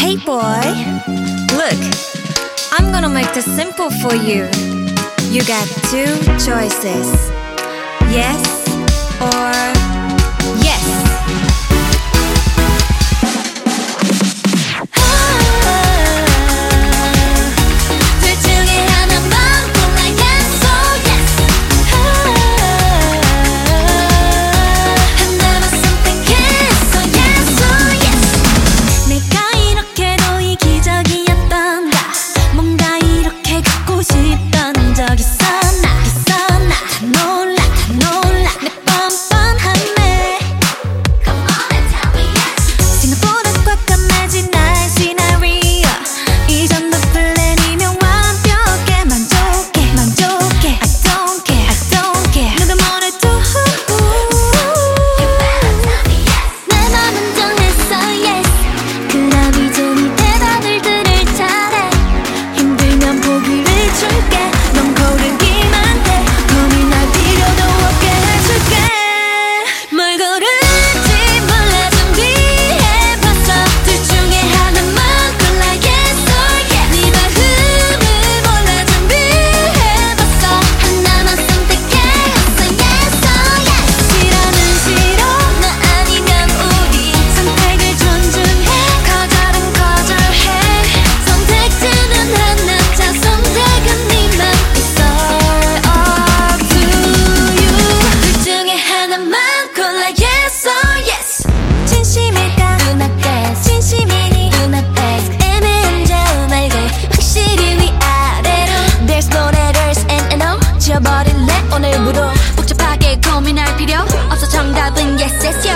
Hey boy, look, I'm gonna make this simple for you. You got two choices yes or 물어 복잡하게 고민할 필요 없어 정답은 yes yes yes